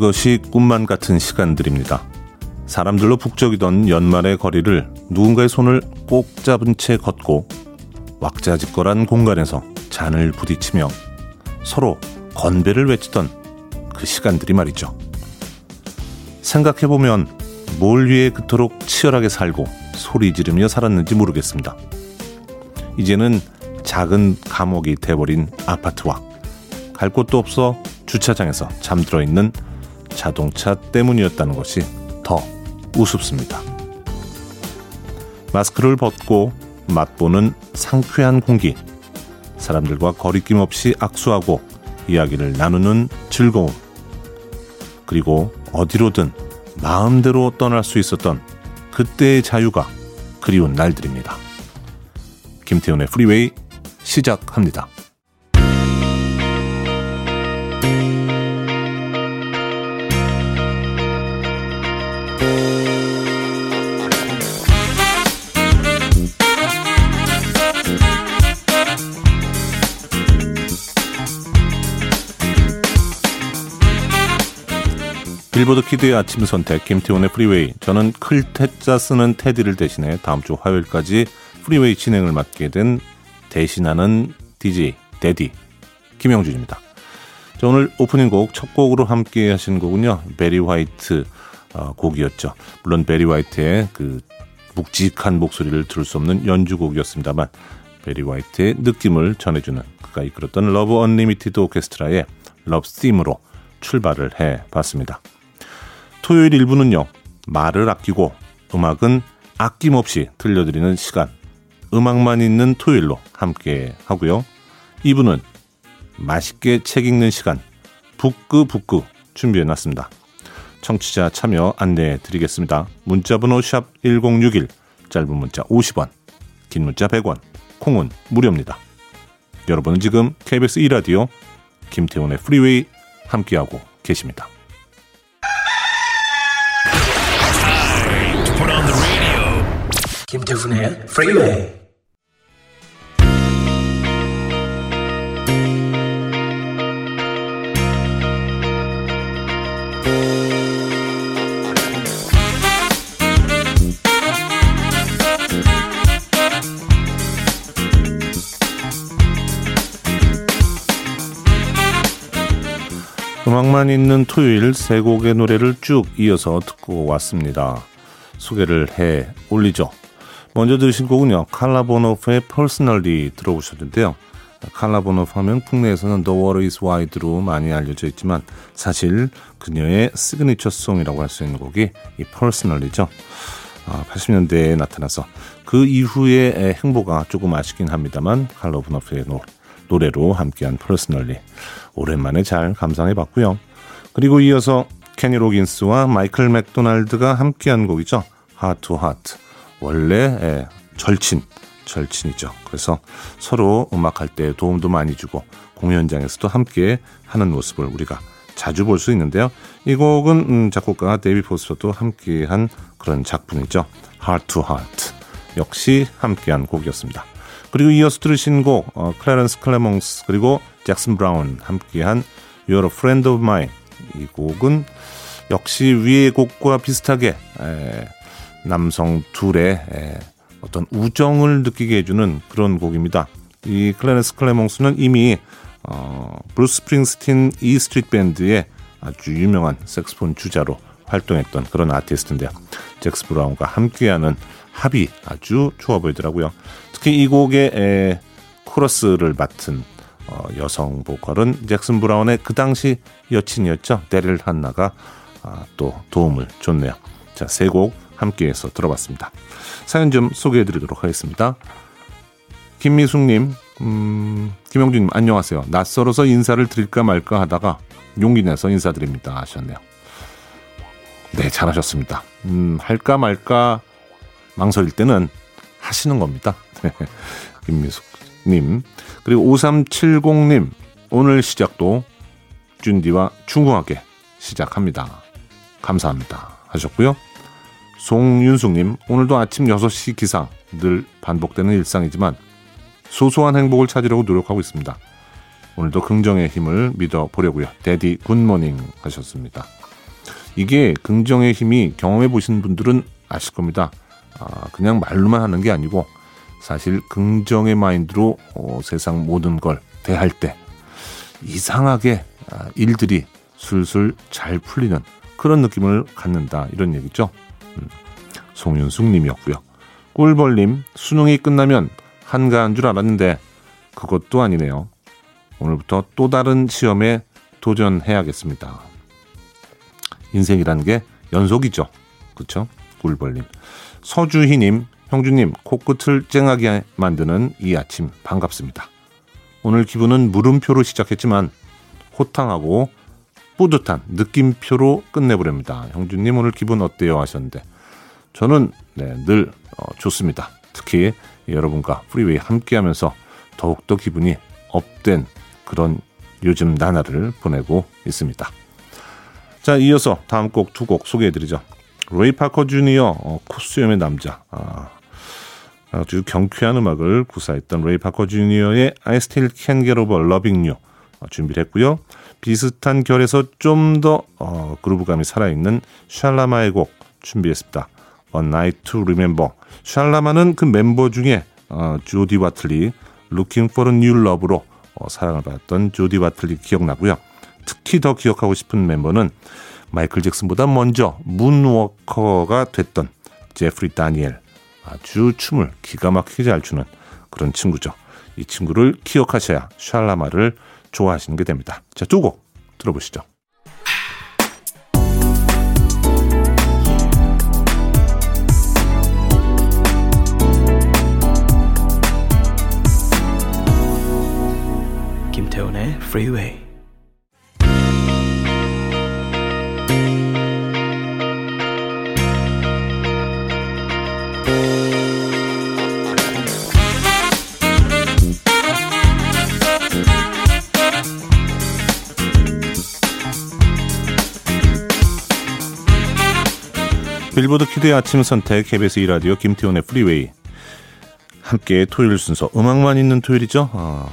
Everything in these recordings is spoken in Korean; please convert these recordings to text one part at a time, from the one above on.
것이 꿈만 같은 시간들입니다. 사람들로 북적이던 연말의 거리를 누군가의 손을 꼭 잡은 채 걷고 왁자지껄한 공간에서 잔을 부딪히며 서로 건배를 외치던 그 시간들이 말이죠. 생각해보면 뭘 위해 그토록 치열하게 살고 소리 지르며 살았는지 모르겠습니다. 이제는 작은 감옥이 돼버린 아파트와 갈 곳도 없어 주차장에서 잠들어 있는 자동차 때문이었다는 것이 더 우습습니다. 마스크를 벗고 맛보는 상쾌한 공기, 사람들과 거리낌 없이 악수하고 이야기를 나누는 즐거움, 그리고 어디로든 마음대로 떠날 수 있었던 그때의 자유가 그리운 날들입니다. 김태훈의 프리웨이 시작합니다. 빌보드 kid의 아침 선택 김태훈의 프리웨이 저는 클 태 자 쓰는 태디를 대신해 다음 주 화요일까지 프리웨이 진행을 맡게 된 대신하는 DJ 대디 김영준입니다. 자, 오늘 오프닝 곡 첫 곡으로 함께 하신 곡은요. 베리 화이트 어, 곡이었죠. 물론 베리 화이트의 그 묵직한 목소리를 들을 수 없는 연주곡이었습니다만 베리 화이트의 느낌을 전해주는 그가 이끌었던 러브 언리미티드 오케스트라의 Love's Theme으로 출발을 해봤습니다. 토요일 1부는요. 말을 아끼고 음악은 아낌없이 들려드리는 시간 음악만 있는 토요일로 함께 하고요. 2부는 맛있게 책 읽는 시간 북끄북끄 준비해놨습니다. 청취자 참여 안내해 드리겠습니다. 문자번호 샵 1061, 짧은 문자 50원, 긴 문자 100원, 콩은 무료입니다. 여러분은 지금 KBS 2라디오 김태훈의 프리웨이 함께하고 계십니다. 김태훈의 프리웨이 음악만 있는 토요일 세 곡의 노래를 쭉 이어서 듣고 왔습니다. 소개를 해 올리죠. 먼저 들으신 곡은요. 칼라보노프의 Personally 들어보셨는데요. 칼라보노프 하면 국내에서는 The Water is Wide로 많이 알려져 있지만 사실 그녀의 signature song이라고 할 수 있는 곡이 이. 아, 80년대에 나타나서 그 이후의 행보가 조금 아쉽긴 합니다만 칼라보노프의 노래 노래로 함께한 Personally 오랜만에 잘 감상해 봤고요. 그리고 이어서 케니 로긴스와 마이클 맥도날드가 함께한 곡이죠. 하트 하트. 원래 예, 절친 절친이죠. 그래서 서로 음악할 때 도움도 많이 주고 공연장에서도 함께 하는 모습을 우리가 자주 볼 수 있는데요. 이 곡은 음, 작곡가 데이빗 포스터도 함께한 그런 작품이죠. Heart to Heart. 역시 함께한 곡이었습니다. 그리고 이어서 들으신 곡 어, 클래런스 클레몬스 그리고 잭슨 브라운 함께한 You're a Friend of Mine 이 곡은 역시 위의 곡과 비슷하게 에, 남성 둘의 에, 어떤 우정을 느끼게 해주는 그런 곡입니다. 이 클래런스 클레몬스는 이미 어, 브루스 스프링스틴 E 스트리트 밴드의 아주 유명한 색소폰 주자로 활동했던 그런 아티스트인데요. 잭스 브라운과 함께하는 합이 아주 좋아 보이더라고요. 특히 이 곡의 에, 코러스를 맡은 어, 여성 보컬은 잭슨 브라운의 그 당시 여친이었죠. 데릴 한나가 아, 또 도움을 줬네요. 자, 세 곡 함께해서 들어봤습니다. 사연 좀 소개해드리도록 하겠습니다. 김미숙님, 음, 김영준님 안녕하세요. 낯설어서 인사를 드릴까 말까 하다가 용기 내서 인사드립니다 하셨네요. 네, 잘하셨습니다. 음, 할까 말까 망설일 때는 하시는 겁니다. 김미숙님. 그리고 5370님. 오늘 시작도 준디와 중후하게 시작합니다. 감사합니다. 하셨고요. 송윤숙님. 오늘도 아침 6시 기상. 늘 반복되는 일상이지만 소소한 행복을 찾으려고 노력하고 있습니다. 오늘도 긍정의 힘을 믿어보려고요. 데디 굿모닝 하셨습니다. 이게 긍정의 힘이 경험해 보신 분들은 아실 겁니다. 아, 그냥 말로만 하는 게 아니고 사실 긍정의 마인드로 어, 세상 모든 걸 대할 때 이상하게 아, 일들이 술술 잘 풀리는 그런 느낌을 갖는다 이런 얘기죠. 음, 송윤숙 님이었고요. 꿀벌님 수능이 끝나면 한가한 줄 알았는데 그것도 아니네요. 오늘부터 또 다른 시험에 도전해야겠습니다. 인생이라는 게 연속이죠. 그렇죠? 꿀벌님. 서주희님, 형주님, 코끝을 쨍하게 만드는 이 아침 반갑습니다. 오늘 기분은 물음표로 시작했지만 호탕하고 뿌듯한 느낌표로 끝내보렵니다. 형주님 오늘 기분 어때요? 하셨는데 저는 네, 늘 어, 좋습니다. 특히 여러분과 프리웨이 함께하면서 더욱더 기분이 up된 그런 요즘 나날을 보내고 있습니다. 자, 이어서 다음 곡 두 곡 소개해드리죠. 로이 파커 주니어 어, 콧수염의 남자 아, 아주 경쾌한 음악을 구사했던 레이 파커 주니어의 I Still Can't Get Over Loving You 어, 준비를 했고요. 비슷한 결에서 좀 더 어, groove감이 살아있는 샬라마의 곡 준비했습니다. A Night to Remember. 샬라마는 그 멤버 중에 어, 조디 와틀리 Looking for a New Love로 어, 사랑을 받았던 조디 와틀리 기억나고요. 특히 더 기억하고 싶은 멤버는 마이클 잭슨보다 먼저 문워커가 됐던 제프리 다니엘. 아주 춤을 기가 막히게 잘 추는 그런 친구죠. 이 친구를 기억하셔야 샬라마를 좋아하시는 게 됩니다. 자, 두 곡 들어보시죠. 김태훈의 Freeway. 빌보드 kid의 아침 선택 KBS 2라디오 김태훈의 프리웨이 함께 토요일 순서 음악만 있는 토요일이죠. 어,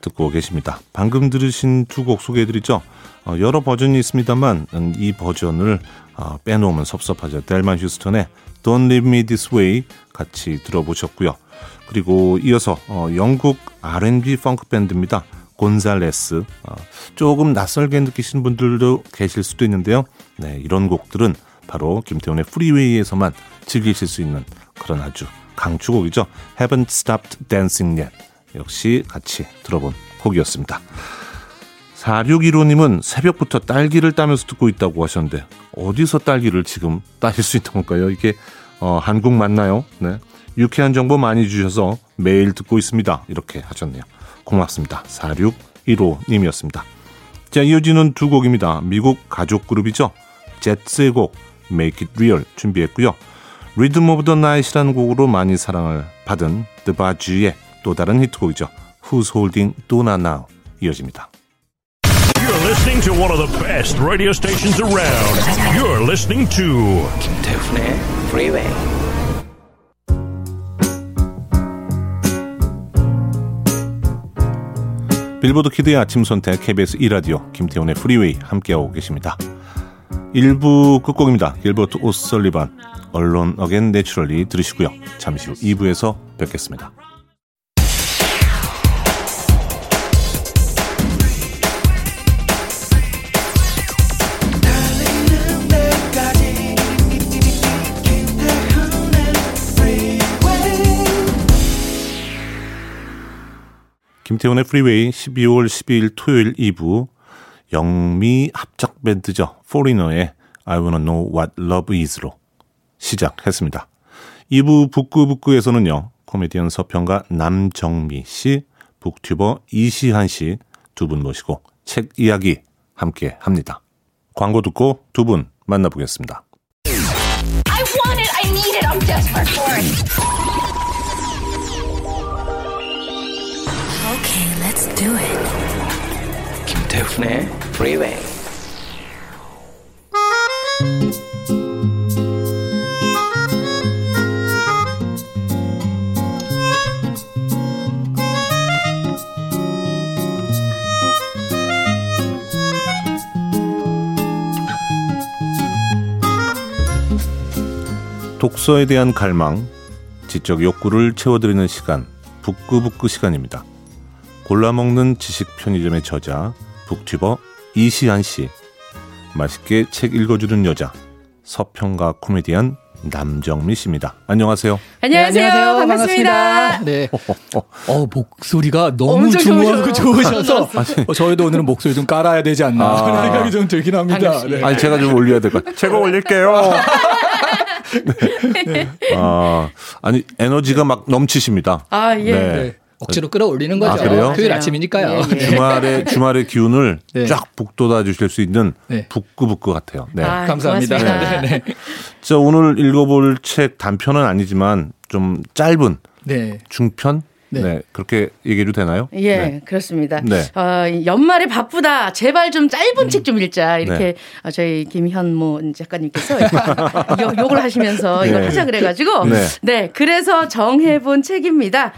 듣고 계십니다. 방금 들으신 두 곡 소개해드리죠. 어, 여러 버전이 있습니다만 음, 이 버전을 어, 빼놓으면 섭섭하죠. 델마 휴스턴의 Don't Leave Me This Way 같이 들어보셨고요. 그리고 이어서 어, 영국 R&B 펑크 밴드입니다. 곤살레스 어, 조금 낯설게 느끼시는 분들도 계실 수도 있는데요. 네, 이런 곡들은 바로 김태훈의 프리웨이에서만 즐기실 수 있는 그런 아주 강추곡이죠. Haven't Stopped Dancing Yet. 역시 같이 들어본 곡이었습니다. 4615님은 새벽부터 딸기를 따면서 듣고 있다고 하셨는데 어디서 딸기를 지금 따실 수 있던 걸까요? 이게 어, 한국 맞나요? 네. 유쾌한 정보 많이 주셔서 매일 듣고 있습니다. 이렇게 하셨네요. 고맙습니다. 4615님이었습니다. 자, 이어지는 두 곡입니다. 미국 가족 그룹이죠. 제츠의 곡 Make It Real 준비했고요. Rhythm of the Night이라는 곡으로 많이 사랑을 받은 The Baju의 또 다른 히트곡이죠. Who's Holding Donna Now 이어집니다. You're listening to one of the best radio stations around. You're listening to 김태훈의 Freeway. 빌보드 kid의 아침 선택 KBS 2라디오 김태훈의 프리웨이 함께하고 계십니다. 1부 끝곡입니다. 길버트 오설리반 Alone Again Naturally 들으시고요. 잠시 후 2부에서 뵙겠습니다. 김태훈의 프리웨이 12월 12일 토요일 2부 영미 합작 밴드죠. 포리너의 I wanna know what love is로 시작했습니다. 2부 북구북구에서는요. 코미디언 서평가 남정미 씨, 북튜버 이시한 씨 두 분 모시고 책 이야기 함께 합니다. 광고 듣고 두 분 만나보겠습니다. I want it, I need it, I'm desperate for it. Okay, let's do it. 임백천의 프리웨이 독서에 대한 갈망, 지적 욕구를 채워드리는 시간 북구북구 시간입니다. 골라먹는 지식 편의점의 저자 북튜버 이시안 씨. 맛있게 책 읽어주는 여자, 서평가 코미디언 남정미 씨입니다. 안녕하세요. 안녕하세요. 네, 안녕하세요. 반갑습니다. 반갑습니다. 네. 어, 목소리가 너무 중후하고 좋으셔. 좋으셔서 어, 저희도 오늘은 목소리 좀 깔아야 되지 않나 아. 그런 생각이 좀 들긴 합니다. 네. 아니 제가 좀 올려야 될 것 같아요. 제가 올릴게요. 네. 아, 아니 에너지가 막 넘치십니다. 아, 예. 네. 억지로 끌어올리는 거죠. 아, 그래요? 토요일 맞아요. 아침이니까요. 예, 예. 네. 주말에 주말의 기운을 네. 쫙 북돋아 주실 수 있는 네. 북구북구 같아요. 네. 아, 감사합니다. 네, 네. 자, 오늘 읽어볼 책 단편은 아니지만 좀 짧은 네. 중편? 네. 네. 그렇게 얘기해도 되나요? 예, 네. 그렇습니다. 네. 어, 연말에 바쁘다. 제발 좀 짧은 음. 책좀 읽자. 이렇게 네. 어, 저희 김현모 작가님께서 욕- 욕을 하시면서 이걸 네. 하자 그래가지고 네. 네. 그래서 정해본 책입니다.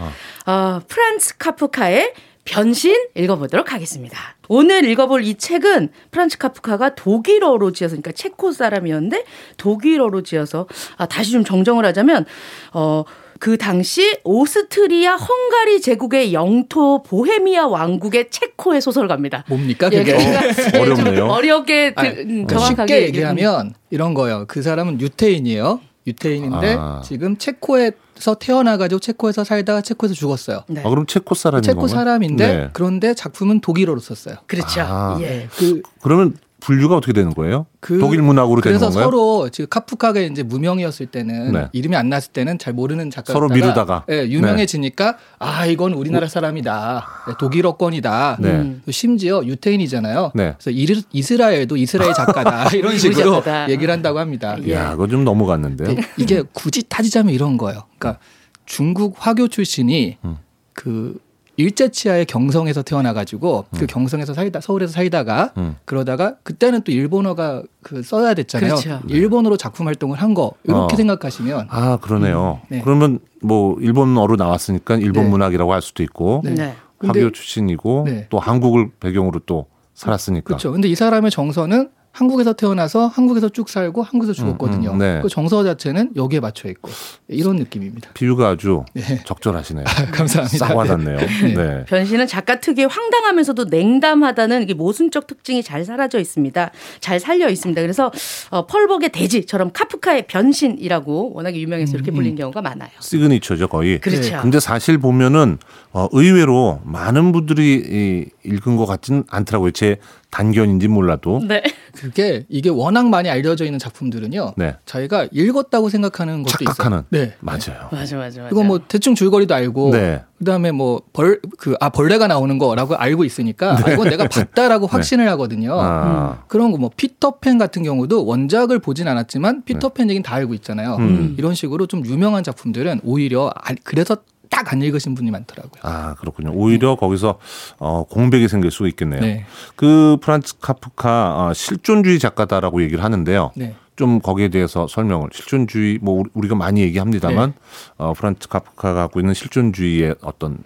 어, 프란츠 카프카의 변신 읽어보도록 하겠습니다. 오늘 읽어볼 이 책은 프란츠 카프카가 독일어로 지어서, 그러니까 체코 사람이었는데 독일어로 지어서 아, 다시 좀 정정을 하자면 어. 그 당시 오스트리아 헝가리 제국의 영토 보헤미아 왕국의 체코의 소설가입니다. 뭡니까 예, 그게? 그러니까 어렵네요. 좀 어렵게 드- 아니, 정확하게 쉽게 얘기하면 얘기하면 이런 거예요. 그 사람은 유태인이에요. 유태인인데 아. 지금 체코에서 태어나가지고 체코에서 살다가 체코에서 죽었어요. 네. 아, 그럼 체코 사람인 체코 건가요? 사람인데 네. 그런데 작품은 독일어로 썼어요. 그렇죠. 아. 예. 그 그러면 분류가 어떻게 되는 거예요? 그- 독일 문학으로 되는 그래서 건가요? 서로 지금 카프카가 이제 무명이었을 때는 네. 이름이 안 났을 때는 잘 모르는 작가가 서로 미루다가. 예, 유명해지니까 아 이건 우리나라 사람이다 네, 독일어권이다 네. 음. 또 심지어 유태인이잖아요 네. 그래서 이르, 이스라엘도 이스라엘 작가다 이런 식으로 작가다. 얘기를 한다고 합니다 예. 야, 그거 좀 넘어갔는데요. 네, 이게 굳이 따지자면 이런 거예요 그러니까 중국 화교 출신이 음. 그 일제치하의 경성에서 태어나가지고 그 경성에서 살다 서울에서 살다가 음. 그러다가 그때는 또 일본어가 그 써야 됐잖아요. 그렇죠. 일본어로 작품 활동을 한 거 이렇게 어. 생각하시면 아, 그러네요. 음, 네. 그러면 뭐 일본어로 나왔으니까 일본 네. 문학이라고 할 수도 있고 네. 네. 화교 출신이고 네. 또 한국을 배경으로 또 살았으니까. 그렇죠. 근데 이 사람의 정서는 한국에서 태어나서 한국에서 쭉 살고 한국에서 죽었거든요. 음, 음, 네. 그 정서 자체는 여기에 맞춰 있고 이런 느낌입니다. 비유가 아주 네. 적절하시네요. 감사합니다. 싹 와닿네요. 네. 네. 변신은 작가 특유의 황당하면서도 냉담하다는 이게 모순적 특징이 잘 사라져 있습니다. 잘 살려 있습니다. 그래서 어, 펄복의 대지처럼 카프카의 변신이라고 워낙에 유명해서 이렇게 불린 경우가 많아요. 시그니처죠 거의. 그렇죠. 근데 사실 보면은 어, 의외로 많은 분들이 이, 읽은 것 같지는 않더라고요. 제 단견인지 몰라도. 네. 그게 이게 워낙 많이 알려져 있는 작품들은요. 네. 자기가 읽었다고 생각하는 것도 착각하는. 있어요. 네. 맞아요. 맞아, 맞아, 맞아. 이거 뭐 대충 줄거리도 알고 네. 그다음에 뭐 벌 그 아 벌레가 나오는 거라고 알고 있으니까 아, 이건 내가 봤다라고 확신을 하거든요. 네. 아, 그런 거 뭐 피터팬 같은 경우도 원작을 보진 않았지만 피터팬 얘기는 다 알고 있잖아요. 네. 음. 이런 식으로 좀 유명한 작품들은 오히려 알- 그래서 딱 안 읽으신 분이 많더라고요. 아 그렇군요. 오히려 거기서 어, 공백이 생길 수가 있겠네요. 네. 그 프란츠 카프카 어, 실존주의 작가다라고 얘기를 하는데요. 네. 좀 거기에 대해서 설명을 실존주의 뭐 우리- 우리가 많이 얘기합니다만 네. 어, 프란츠 카프카가 갖고 있는 실존주의의 어떤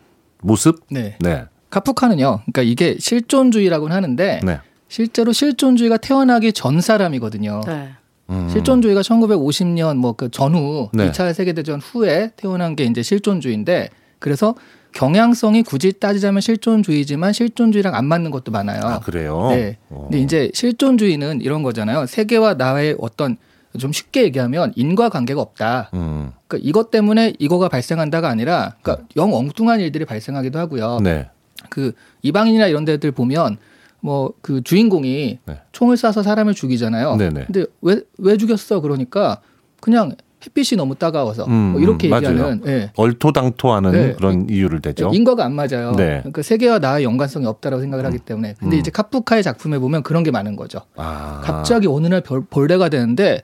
모습, 네. 네, 카프카는요. 그러니까 이게 실존주의라고는 하는데 네, 실제로 실존주의가 태어나기 전 사람이거든요. 네. 음, 실존주의가 1950년 뭐 그 전후 네. 2차 세계대전 후에 태어난 게 이제 실존주의인데 그래서 경향성이 굳이 따지자면 실존주의지만 실존주의랑 안 맞는 것도 많아요. 아 그래요. 네. 어. 근데 이제 실존주의는 이런 거잖아요. 세계와 나의 어떤 좀 쉽게 얘기하면 인과 관계가 없다. 음, 그러니까 이것 때문에 이거가 발생한다가 아니라 그러니까 영 엉뚱한 일들이 발생하기도 하고요. 네, 그 이방인이나 이런 데들 보면 뭐 그 주인공이 네. 총을 쏴서 사람을 죽이잖아요. 네네. 근데 왜 왜 죽였어? 그러니까 그냥 햇빛이 너무 따가워서 음, 뭐 이렇게 음, 얘기하는 예. 얼토당토하는 네. 그런 이유를 대죠. 인과가 안 맞아요. 네. 그러니까 세계와 나의 연관성이 없다라고 생각을 하기 때문에. 근데 음. 이제 카프카의 작품에 보면 그런 게 많은 거죠. 아, 갑자기 어느 날 벌, 벌레가 되는데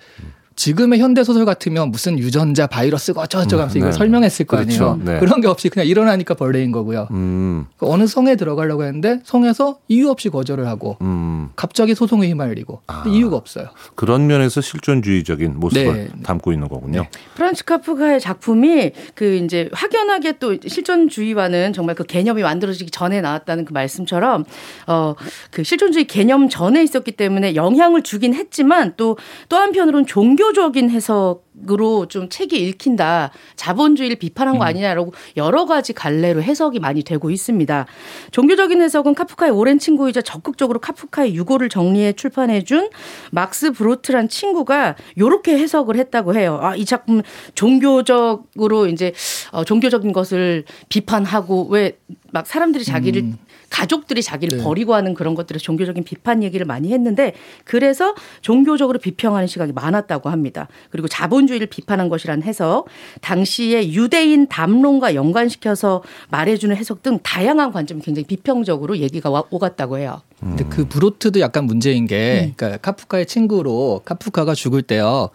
지금의 현대 소설 같으면 무슨 유전자 바이러스가 어쩌고저쩌고 하면서 음, 이걸 네. 설명했을 거 그렇죠. 아니에요. 네. 그런 게 없이 그냥 일어나니까 벌레인 거고요. 음, 그 어느 성에 들어가려고 했는데 성에서 이유 없이 거절을 하고 음, 갑자기 소송에 휘말리고 아. 이유가 없어요. 그런 면에서 실존주의적인 모습을 네. 담고 있는 거군요. 네. 프란츠 카프카의 작품이 그 이제 확연하게 또 실존주의와는 정말 그 개념이 만들어지기 전에 나왔다는 그 말씀처럼 어 그 실존주의 개념 전에 있었기 때문에 영향을 주긴 했지만 또 또 한편으로는 종교 적인 해석 으로 좀 책이 읽힌다. 자본주의를 비판한 거 음. 아니냐라고 여러 가지 갈래로 해석이 많이 되고 있습니다. 종교적인 해석은 카프카의 오랜 친구이자 적극적으로 카프카의 유고를 정리해 출판해 준 막스 브로트란 친구가 요렇게 해석을 했다고 해요. 아, 이 작품 종교적으로 이제 어, 종교적인 것을 비판하고 왜 막 사람들이 자기를 음. 가족들이 자기를 네. 버리고 하는 그런 것들을 종교적인 비판 얘기를 많이 했는데 그래서 종교적으로 비평하는 시각이 많았다고 합니다. 그리고 자본주의를 비판한 것이란 해석, 당시에 유대인 담론과 연관시켜서 말해주는 해석 등 다양한 관점이 굉장히 비평적으로 얘기가 오갔다고 해요. 근데 그 브로트도 약간 문제인 게, 음. 그러니까 카프카의 친구로 카프카가 죽을 때요.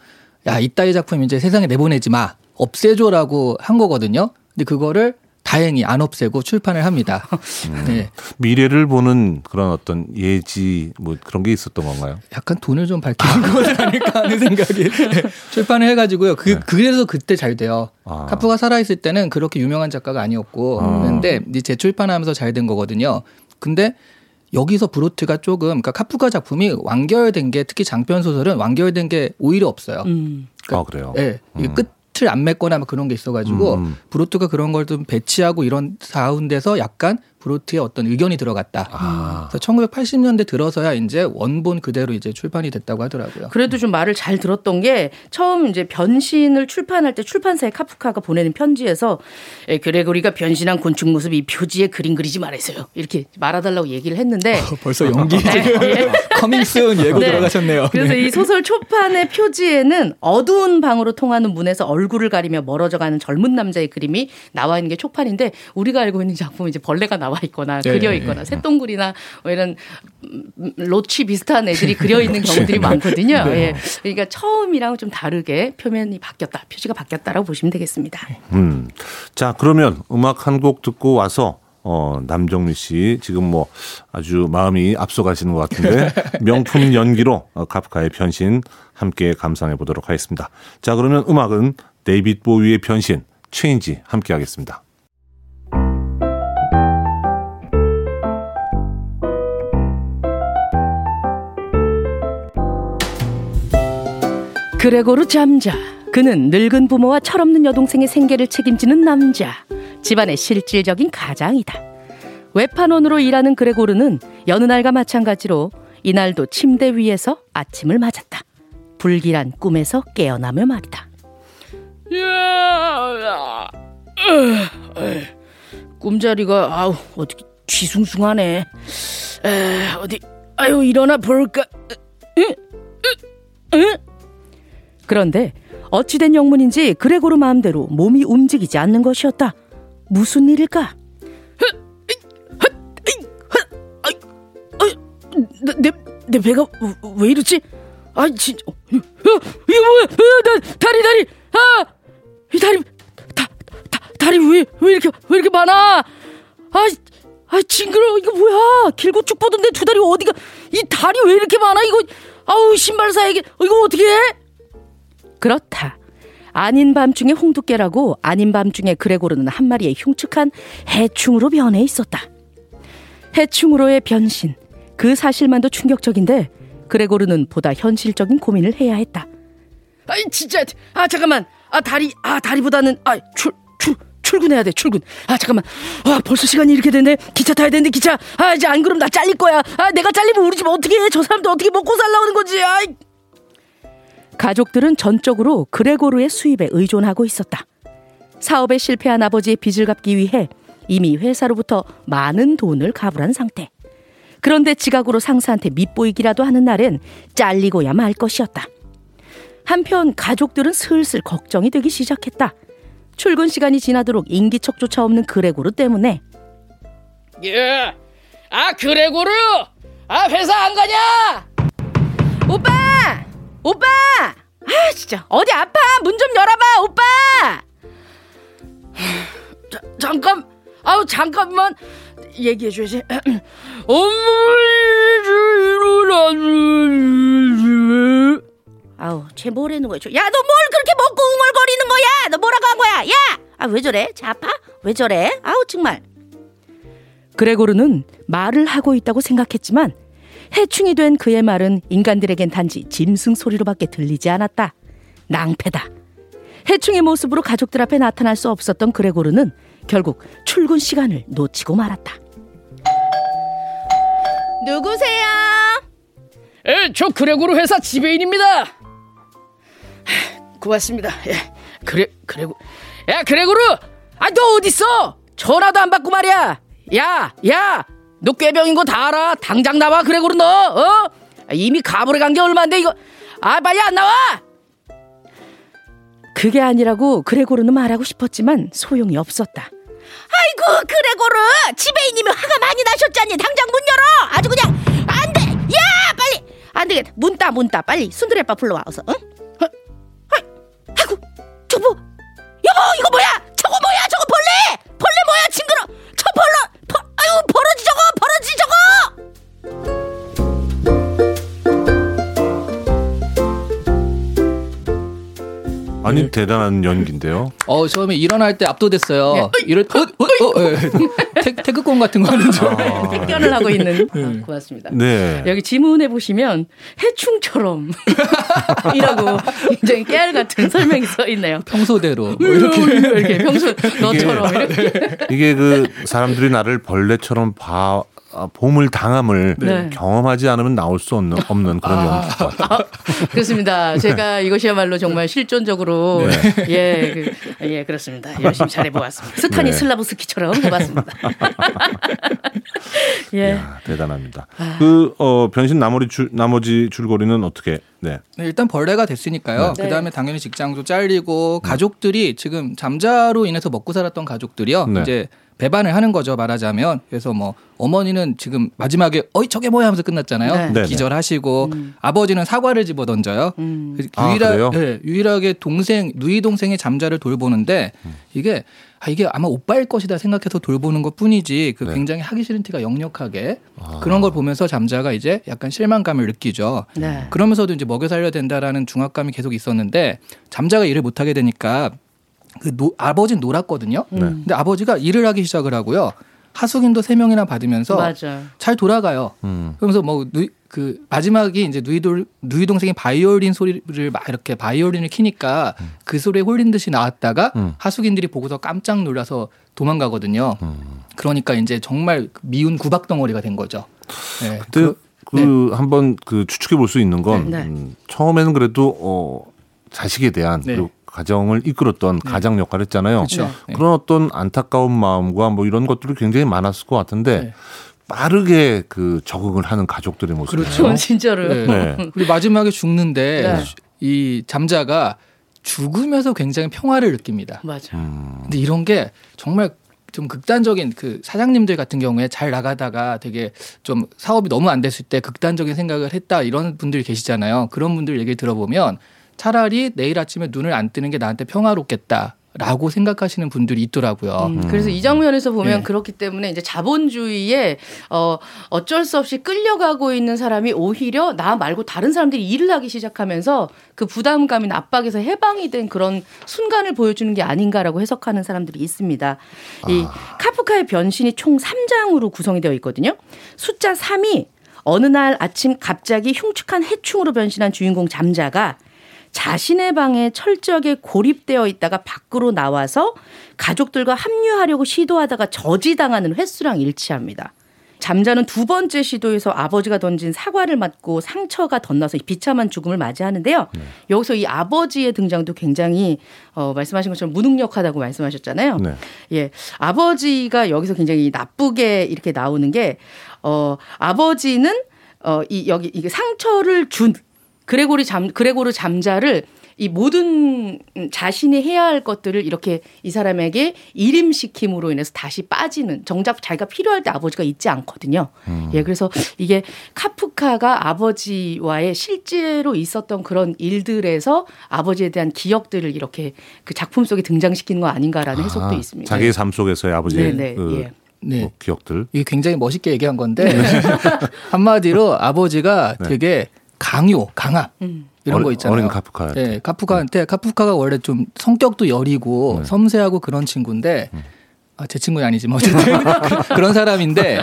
야, 이따위 작품 이제 세상에 내보내지 마. 없애줘라고 한 거거든요. 근데 그거를 다행히 안 없애고 출판을 합니다. 음, 네. 미래를 보는 그런 어떤 예지 뭐 그런 게 있었던 건가요? 약간 돈을 좀 밝히는 아. 것 아닐까 하는 생각이 네. 출판을 해가지고요. 그 네. 그래서 그때 잘 돼요. 아. 카프가 살아 있을 때는 그렇게 유명한 작가가 아니었고 아. 그런데 이제 재출판하면서 잘 된 거거든요. 근데 여기서 브로트가 조금 그러니까 카프가 작품이 완결된 게 특히 장편 소설은 완결된 게 오히려 없어요. 음. 그러니까, 아 그래요? 네, 음. 끝 틀 안 맺거나 뭐 그런 게 있어가지고 음. 브로트가 그런 걸 좀 배치하고 이런 가운데서 약간 브로트의 어떤 의견이 들어갔다. 아. 그래서 1980년대 들어서야 이제 원본 그대로 이제 출판이 됐다고 하더라고요. 그래도 좀 말을 잘 들었던 게 처음 이제 변신을 출판할 때 출판사에 카프카가 보내는 편지에서 예, 그레고리가 변신한 곤충 모습 이 표지에 그림 그리지 말았어요. 이렇게 말아달라고 얘기를 했는데 어, 벌써 연기 네. 커밍스운 예고 네. 들어가셨네요. 그래서 네. 이 소설 초판의 표지에는 어두운 방으로 통하는 문에서 얼굴을 가리며 멀어져가는 젊은 남자의 그림이 나와 있는 게 초판인데 우리가 알고 있는 작품은 이제 벌레가 나와 나와 있거나 네. 그려 있거나 새똥굴이나 뭐 이런 로치 비슷한 애들이 그려 있는 경우들이 많거든요. 네. 예. 그러니까 처음이랑 좀 다르게 표면이 바뀌었다, 표지가 바뀌었다라고 보시면 되겠습니다. 음. 자, 그러면 음악 한 곡 듣고 와서 어, 남정미 씨 지금 뭐 아주 마음이 앞서가시는 것 같은데 명품 연기로 어, 카프카의 변신 함께 감상해 보도록 하겠습니다. 자, 그러면 음악은 데이빗 보위의 변신, 체인지 함께 하겠습니다. 그레고르 잠자. 그는 늙은 부모와 철없는 여동생의 생계를 책임지는 남자. 집안의 실질적인 가장이다. 외판원으로 일하는 그레고르는 여느 날과 마찬가지로 이날도 침대 위에서 아침을 맞았다. 불길한 꿈에서 깨어나며 말이다. 꿈자리가 아우 어떻게 쥐숭숭하네. 에, 어디 아유 일어나 볼까? 응? 응? 응? 그런데 어찌된 영문인지 그레고르 마음대로 몸이 움직이지 않는 것이었다. 무슨 일일까? 내, 내 배가 왜 이러지? 아, 진짜. 이거 뭐야? 나, 다리, 다리! 아! 이 다리, 다, 다, 다리 왜, 왜 이렇게, 왜 이렇게 많아? 아, 아, 징그러. 이거 뭐야? 길고 쭉 뻗은데 두 다리 어디가, 이 다리 왜 이렇게 많아? 이거, 아우, 신발 사야게. 이거 어떻게 해? 그렇다. 아닌 밤중에 홍두깨라고 아닌 밤중에 그레고르는 한 마리의 흉측한 해충으로 변해 있었다. 해충으로의 변신. 그 사실만도 충격적인데 그레고르는 보다 현실적인 고민을 해야 했다. 아이 진짜. 아 잠깐만. 아 다리 아 다리보다는 아출 출, 출근해야 돼 출근. 아 잠깐만. 아 벌써 시간이 이렇게 됐네. 기차 타야 되는데 기차. 아 이제 안 그럼 나 잘릴 거야. 아 내가 잘리면 우리 집 어떻게 해? 저 사람도 어떻게 먹고 살라오는 거지? 아이 가족들은 전적으로 그레고르의 수입에 의존하고 있었다. 사업에 실패한 아버지의 빚을 갚기 위해 이미 회사로부터 많은 돈을 가불한 상태. 그런데 지각으로 상사한테 밑보이기라도 하는 날엔 잘리고야 말 것이었다. 한편 가족들은 슬슬 걱정이 되기 시작했다. 출근 시간이 지나도록 인기척조차 없는 그레고르 때문에. 예, 아 그레고르, 아 회사 안 가냐? 오빠, 오빠! 아, 진짜. 어디 아파? 문 좀 열어봐, 오빠! 자, 잠깐, 아우, 잠깐만. 얘기해줘야지. 아우, 쟤 뭐라는 거야? 야, 너 뭘 그렇게 먹고 웅얼거리는 거야? 너 뭐라고 한 거야? 야! 아, 왜 저래? 자, 아파? 왜 저래? 아우, 정말. 그레고르는 말을 하고 있다고 생각했지만 해충이 된 그의 말은 인간들에겐 단지 짐승 소리로밖에 들리지 않았다. 낭패다. 해충의 모습으로 가족들 앞에 나타날 수 없었던 그레고르는 결국 출근 시간을 놓치고 말았다. 누구세요? 에, 저 그레고르 회사 지배인입니다. 고맙습니다. 예, 그래, 그레고, 야, 그레고르! 아, 너 어딨어? 전화도 안 받고 말이야. 야, 야, 너 꾀병인 거 다 알아. 당장 나와, 그레고르 너, 어? 이미 가불에 간 게 얼마인데, 이거. 아, 빨리 안 나와! 그게 아니라고 그레고르는 말하고 싶었지만 소용이 없었다. 아이고 그레고르 지배인님이 화가 많이 나셨잖니 당장 문 열어 아주 그냥 안돼 야 빨리 안 되겠다 문 따 문 따 빨리 순두레빠 불러와 어서 응? 어? 어? 아이고 저보 여보 이거 뭐야 저거 뭐야 저거 벌레 벌레 뭐야 징그러 저 벌러 아니 대단한 연기인데요. 어 처음에 일어날 때 압도됐어요. 이럴 어, 어, 어, 예. 태, 태극권 같은 거 하는 줄. 알고. 택견을 하고 있는 아, 고맙습니다. 네. 여기 지문에 보시면 해충처럼 이라고 굉장히 깨알 같은 설명이 써 있네요. 평소대로 뭐 이렇게 이렇게 평소 너처럼 이렇게 이게 그 사람들이 나를 벌레처럼 봐 아, 봄을 당함을 네. 경험하지 않으면 나올 수 없는, 없는 그런 연기 것 같아요. 그렇습니다. 제가 이것이야말로 정말 실존적으로 예, 그, 예 그렇습니다. 열심히 잘해 보았습니다. 스타니 네. 슬라브스키처럼 해봤습니다. 예. 이야, 대단합니다. 그 어, 변신 나머지 줄, 나머지 줄거리는 어떻게? 네. 네, 일단 벌레가 됐으니까요. 네. 그 다음에 당연히 직장도 잘리고 가족들이 지금 잠자로 인해서 먹고 살았던 가족들이요. 네. 이제 배반을 하는 거죠 말하자면. 그래서 뭐 어머니는 지금 마지막에 어이 저게 뭐야 하면서 끝났잖아요. 네. 기절하시고 아버지는 사과를 집어 던져요. 음. 그 아? 네, 유일하게 동생 누이 동생의 잠자를 돌보는데 이게 아 이게 아마 오빠일 것이다 생각해서 돌보는 것 뿐이지 그 네. 굉장히 하기 싫은 티가 역력하게 그런 걸 보면서 잠자가 이제 약간 실망감을 느끼죠. 네. 그러면서도 이제 먹여 살려야 된다라는 중압감이 계속 있었는데 잠자가 일을 못 하게 되니까 그 노, 아버지는 놀았거든요. 네. 근데 아버지가 일을 하기 시작을 하고요. 하숙인도 세 명이나 받으면서 맞아. 잘 돌아가요. 음. 그러면서 뭐 그 마지막이 이제 누이돌 누이 동생이 바이올린 소리를 막 이렇게 바이올린을 키니까 그 소리에 홀린 듯이 나왔다가 음. 하숙인들이 보고서 깜짝 놀라서 도망가거든요. 음. 그러니까 이제 정말 미운 구박 덩어리가 된 거죠. 네. 근데 그 한번 그 추측해 볼 수 있는 건 네. 음, 처음에는 그래도 어 자식에 대한 네. 그리고 가정을 이끌었던 가장 역할을 했잖아요. 그렇죠. 네. 그런 어떤 안타까운 마음과 뭐 이런 것들이 굉장히 많았을 것 같은데 네. 빠르게 그 적응을 하는 가족들의 모습. 그렇죠. 진짜로. 네. 네. 그리고 마지막에 죽는데 네. 이 잠자가 죽으면서 굉장히 평화를 느낍니다. 맞아. 음. 근데 이런 게 정말 좀 극단적인 그 사장님들 같은 경우에 잘 나가다가 되게 좀 사업이 너무 안 됐을 때 극단적인 생각을 했다 이런 분들이 계시잖아요. 그런 분들 얘기를 들어보면 차라리 내일 아침에 눈을 안 뜨는 게 나한테 평화롭겠다. 라고 생각하시는 분들이 있더라고요. 음, 그래서 이 장면에서 보면 네. 그렇기 때문에 이제 자본주의에 어 어쩔 수 없이 끌려가고 있는 사람이 오히려 나 말고 다른 사람들이 일을 하기 시작하면서 그 부담감이나 압박에서 해방이 된 그런 순간을 보여주는 게 아닌가라고 해석하는 사람들이 있습니다. 이 카프카의 변신이 총 3장으로 구성이 되어 있거든요. 숫자 3이 어느 날 아침 갑자기 흉측한 해충으로 변신한 주인공 잠자가 자신의 방에 철저하게 고립되어 있다가 밖으로 나와서 가족들과 합류하려고 시도하다가 저지당하는 횟수랑 일치합니다. 잠자는 두 번째 시도에서 아버지가 던진 사과를 맞고 상처가 덧나서 비참한 죽음을 맞이하는데요. 여기서 이 아버지의 등장도 굉장히 어, 말씀하신 것처럼 무능력하다고 말씀하셨잖아요. 네. 예, 아버지가 여기서 굉장히 나쁘게 이렇게 나오는 게 어, 아버지는 어, 이 여기 이게 상처를 준 그레고리 잠 그레고르 잠자를 이 모든 자신이 해야 할 것들을 이렇게 이 사람에게 일임시킴으로 인해서 다시 빠지는 정작 자기가 필요할 때 아버지가 있지 않거든요. 예, 그래서 이게 카프카가 아버지와의 실제로 있었던 그런 일들에서 아버지에 대한 기억들을 이렇게 그 작품 속에 등장시키는 거 아닌가라는 해석도 아, 있습니다. 자기의 삶 속에서의 아버지의 네, 네, 그 예. 네. 뭐 기억들. 이게 굉장히 멋있게 얘기한 건데 한마디로 아버지가 네. 되게 강요, 강압 음. 이런 어린- 거 있잖아요. 어린 카프카. 네, 카프카한테 카프카가 원래 좀 성격도 여리고 네. 섬세하고 그런 친구인데 아, 제 친구는 아니지만 어쨌든 그런 사람인데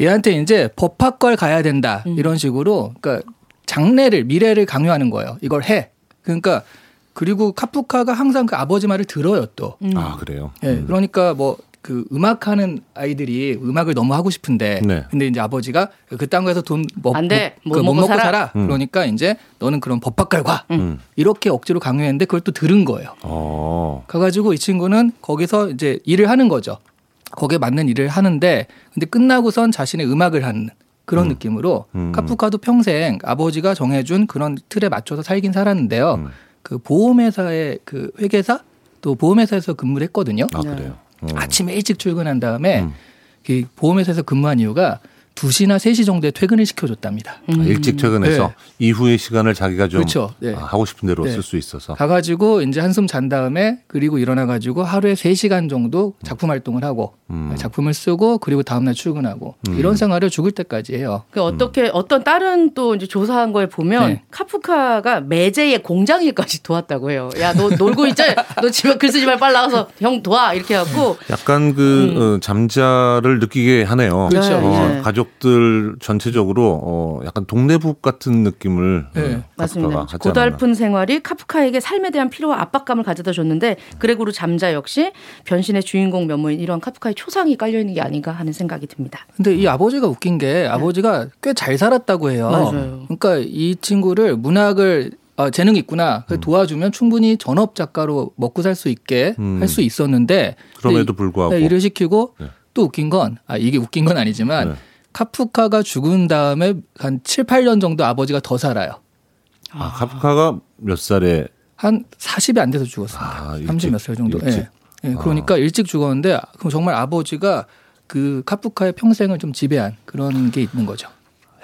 얘한테 이제 법학과를 가야 된다 이런 식으로 그러니까 장래를 미래를 강요하는 거예요. 이걸 해. 그러니까 그리고 카프카가 항상 그 아버지 말을 들어요 또. 음. 아 그래요. 예, 그러니까 뭐 그 음악하는 아이들이 음악을 너무 하고 싶은데 네. 근데 이제 아버지가 그딴 거에서 돈 먹, 안 돼. 못, 먹고 먹고 살아. 살아. 음. 그러니까 이제 너는 그런 법학과를 가. 음. 이렇게 억지로 강요했는데 그걸 또 들은 거예요. 어. 가가지고 이 친구는 거기서 이제 일을 하는 거죠. 거기에 맞는 일을 하는데 근데 끝나고선 자신의 음악을 하는 그런 느낌으로 음. 카프카도 평생 아버지가 정해준 그런 틀에 맞춰서 살긴 살았는데요. 음. 그 보험회사의 그 회계사 또 보험회사에서 근무를 했거든요. 아 그래요. 음. 아침에 일찍 출근한 다음에 음. 그 보험회사에서 근무한 이유가 2시나 3시 정도에 퇴근을 시켜줬답니다. 아, 일찍 퇴근해서 네. 이후의 시간을 자기가 좀 그렇죠. 네. 아, 하고 싶은 대로 네. 쓸수 있어서. 가가지고 이제 한숨 잔 다음에 그리고 일어나가지고 하루에 3시간 정도 작품 활동을 하고 음. 작품을 쓰고 그리고 다음날 출근하고 이런 생활을 죽을 때까지 해요. 그 어떻게 어떤 다른 또 이제 조사한 거에 보면 네. 카프카가 매제의 공장 일까지 도왔다고 해요. 야 너 놀고 있자. 너 집에 글 쓰지 말 빨리 나와서 형 도와 이렇게 해갖고 약간 그 어, 잠자를 느끼게 하네요. 음. 그렇죠. 어, 네. 가족들 전체적으로 어, 약간 동네북 같은 느낌을 네. 어, 맞습니다. 카프카가 하지 고달픈 생활이 카프카에게 삶에 대한 피로와 압박감을 가져다 줬는데 그레고르 잠자 역시 변신의 주인공 면모인 이런 카프카의 초상이 깔려 있는 게 아닌가 하는 생각이 듭니다. 근데 이 아버지가 웃긴 게 아버지가 꽤잘 살았다고 해요. 네. 맞아요. 그러니까 이 친구를 문학을 어, 재능이 있구나. 음. 도와주면 충분히 전업 작가로 먹고 살 수 있게 음. 할수 있었는데 그럼에도 이- 불구하고. 네, 일을 시키고 네. 또 웃긴 건 아, 이게 웃긴 건 아니지만 네. 카프카가 죽은 다음에 한 7, 8년 정도 아버지가 더 살아요. 아, 카프카가 몇 살에 한 40이 안 돼서 죽었습니다. 아, 일찍, 30몇 살 정도. 예. 예, 그러니까 일찍 죽었는데 그럼 정말 아버지가 그 카프카의 평생을 좀 지배한 그런 게 있는 거죠.